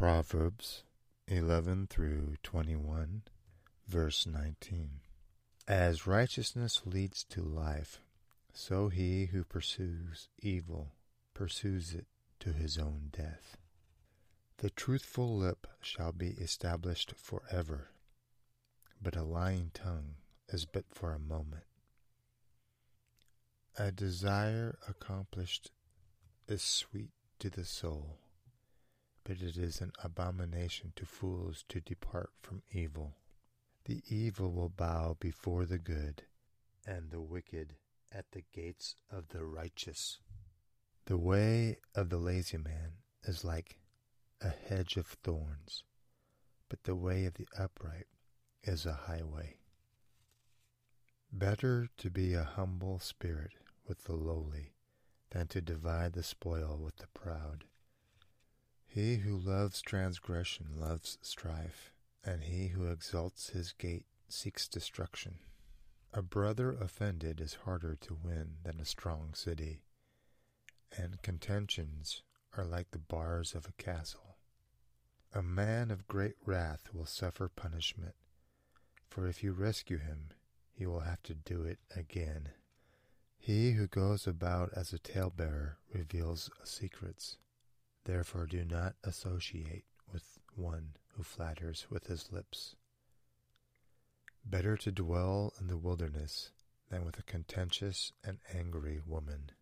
Proverbs 11 through 21, verse 19. As righteousness leads to life, so he who pursues evil pursues it to his own death. The truthful lip shall be established forever, but a lying tongue is but for a moment. A desire accomplished is sweet to the soul, but it is an abomination to fools to depart from evil. The evil will bow before the good, and the wicked at the gates of the righteous. The way of the lazy man is like a hedge of thorns, but the way of the upright is a highway. Better to be a humble spirit with the lowly than to divide the spoil with the proud. He who loves transgression loves strife, and he who exalts his gate seeks destruction. A brother offended is harder to win than a strong city, and contentions are like the bars of a castle. A man of great wrath will suffer punishment, for if you rescue him, he will have to do it again. He who goes about as a talebearer reveals secrets. Therefore do not associate with one who flatters with his lips. Better to dwell in the wilderness than with a contentious and angry woman.